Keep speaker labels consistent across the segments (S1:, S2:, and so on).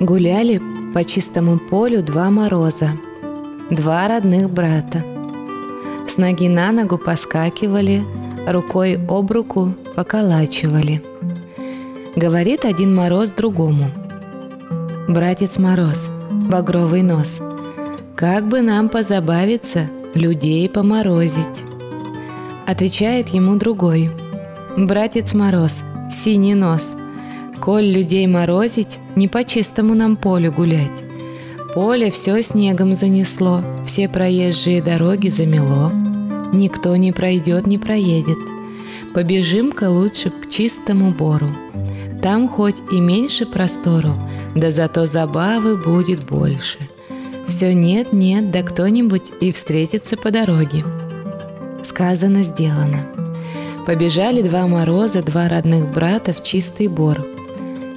S1: Гуляли по чистому полю два мороза, два родных брата. С ноги на ногу поскакивали, рукой об руку поколачивали. Говорит один мороз другому. «Братец Мороз, багровый нос, как бы нам позабавиться, людей поморозить?» Отвечает ему другой. «Братец Мороз, синий нос, коль людей морозить, не по чистому нам полю гулять. Поле все снегом занесло, все проезжие дороги замело. Никто не пройдет, не проедет. Побежим-ка лучше к чистому бору. Там хоть и меньше простору, да зато забавы будет больше. Все нет-нет, да кто-нибудь и встретится по дороге. Сказано, сделано. Побежали два мороза, два родных брата в чистый бор.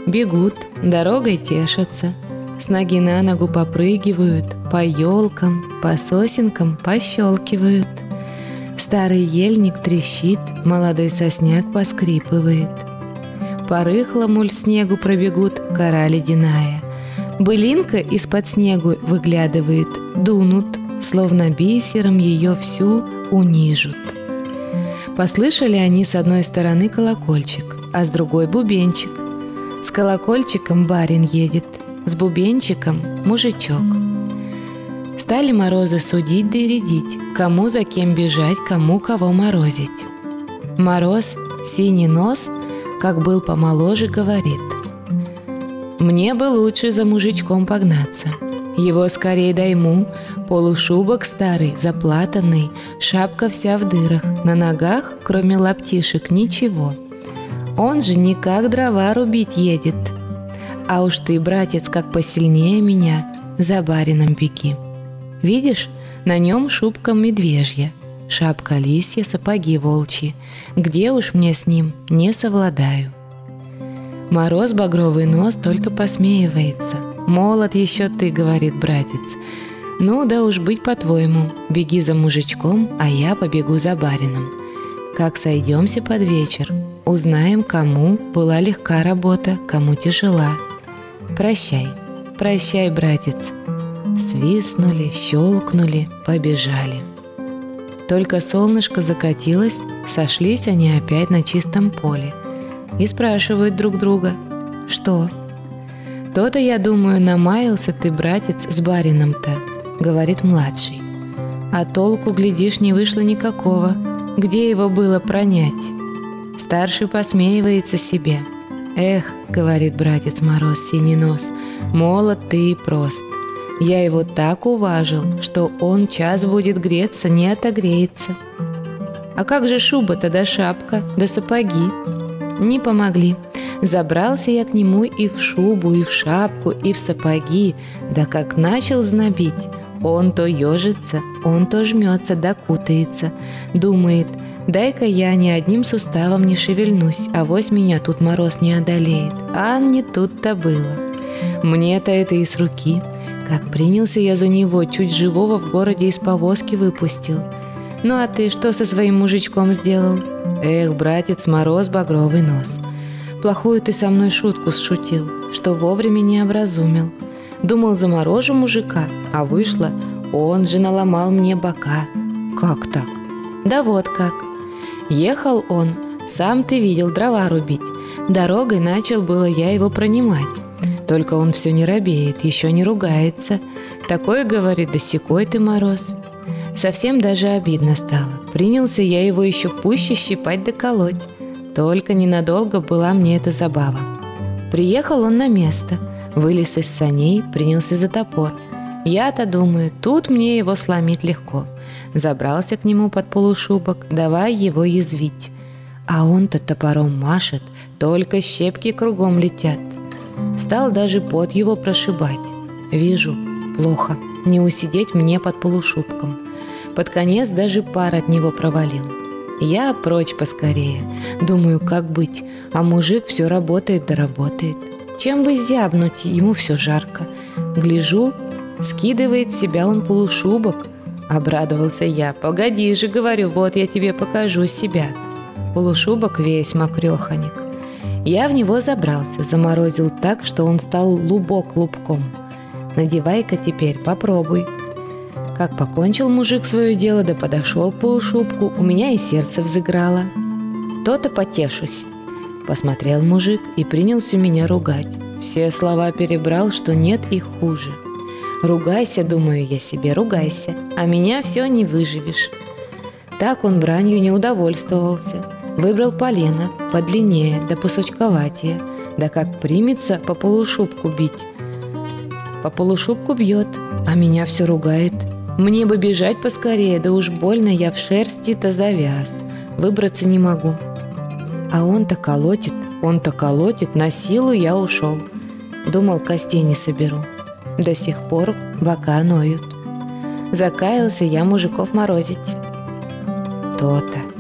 S1: Бегут, дорогой тешатся, с ноги на ногу попрыгивают, по елкам, по сосенкам пощелкивают. Старый ельник трещит, молодой сосняк поскрипывает. По рыхлому снегу пробегут кора ледяная. Былинка из-под снегу выглядывает, дунут, словно бисером ее всю унижут. Послышали они с одной стороны колокольчик, а с другой бубенчик. Колокольчиком барин едет, с бубенчиком мужичок. Стали морозы судить да и рядить, кому за кем бежать, кому кого морозить. Мороз, синий нос, как был помоложе, говорит. Мне бы лучше за мужичком погнаться. Его скорее дайму, полушубок старый, заплатанный, шапка вся в дырах, на ногах, кроме лаптишек, ничего. Он же никак дрова рубить едет. А уж ты, братец, как посильнее меня, за барином беги. Видишь, на нем шубка медвежья, шапка лисья, сапоги волчьи. Где уж мне с ним, не совладаю. Мороз багровый нос только посмеивается. «Молод еще ты», — говорит братец. «Ну да уж быть по-твоему. Беги за мужичком, а я побегу за барином. Как сойдемся под вечер, узнаем, кому была легка работа, кому тяжела. Прощай, прощай, братец, Свистнули, щелкнули, побежали. Только солнышко закатилось, сошлись они опять на чистом поле и спрашивают друг друга, что? То-то, я думаю, намаялся ты, братец, с барином-то, говорит младший. А толку, глядишь, не вышло никакого. Где его было пронять? Старший посмеивается себе. Эх, говорит братец Мороз Синий Нос, молод ты и прост. Я его так уважил, что он час будет греться, не отогреется. А как же шуба-то да шапка, да сапоги? Не помогли. Забрался я к нему и в шубу, и в шапку, и в сапоги, да как начал знобить. Он то ежится, он то жмется, да кутается. Думает, дай-ка я ни одним суставом не шевельнусь, а вось меня тут мороз не одолеет. А не тут-то было. Мне-то это и с руки – как принялся я за него, чуть живого в городе из повозки выпустил. Ну а ты что со своим мужичком сделал? Эх, братец, мороз, багровый нос. Плохую ты со мной шутку сшутил, что вовремя не образумил. Думал, заморожу мужика, а вышло, он же наломал мне бока. Как так? Да вот как. Ехал он, сам ты видел дрова рубить. Дорогой начал было я его пронимать. Только он все не робеет, еще не ругается. Такое, говорит, да секой ты мороз. Совсем даже обидно стало. Принялся я его еще пуще щипать да колоть. Только ненадолго была мне эта забава. Приехал он на место, вылез из саней, принялся за топор. Я-то думаю, тут мне его сломить легко. Забрался к нему под полушубок, давай его язвить. А он-то топором машет, только щепки кругом летят. Стал даже пот его прошибать. Вижу, плохо, не усидеть мне под полушубком. Под конец даже пар от него провалил. Я прочь поскорее. Думаю, как быть, а мужик все работает да работает. Чем бы зябнуть, ему все жарко. Гляжу, скидывает себя он полушубок. Обрадовался я. Погоди же, говорю, вот я тебе покажу себя. Полушубок весь мокреханик. Я в него забрался, заморозил так, что он стал лубок лубком. Надевай-ка теперь, попробуй. Как покончил мужик свое дело, да подошел полушубку, у меня и сердце взыграло. То-то потешусь. Посмотрел мужик и принялся меня ругать. Все слова перебрал, что нет их хуже. Ругайся, думаю я себе, ругайся, а меня все не выживешь. Так он бранью не удовольствовался. Выбрал полено, подлиннее, да посочковатее, да как примется по полушубку бить. По полушубку бьет, а меня все ругает. Мне бы бежать поскорее, да уж больно я в шерсти-то завяз. Выбраться не могу. А он-то колотит, он-то колотит, на силу я ушел. Думал, костей не соберу. До сих пор бока ноют. Закаялся я мужиков морозить. То-то.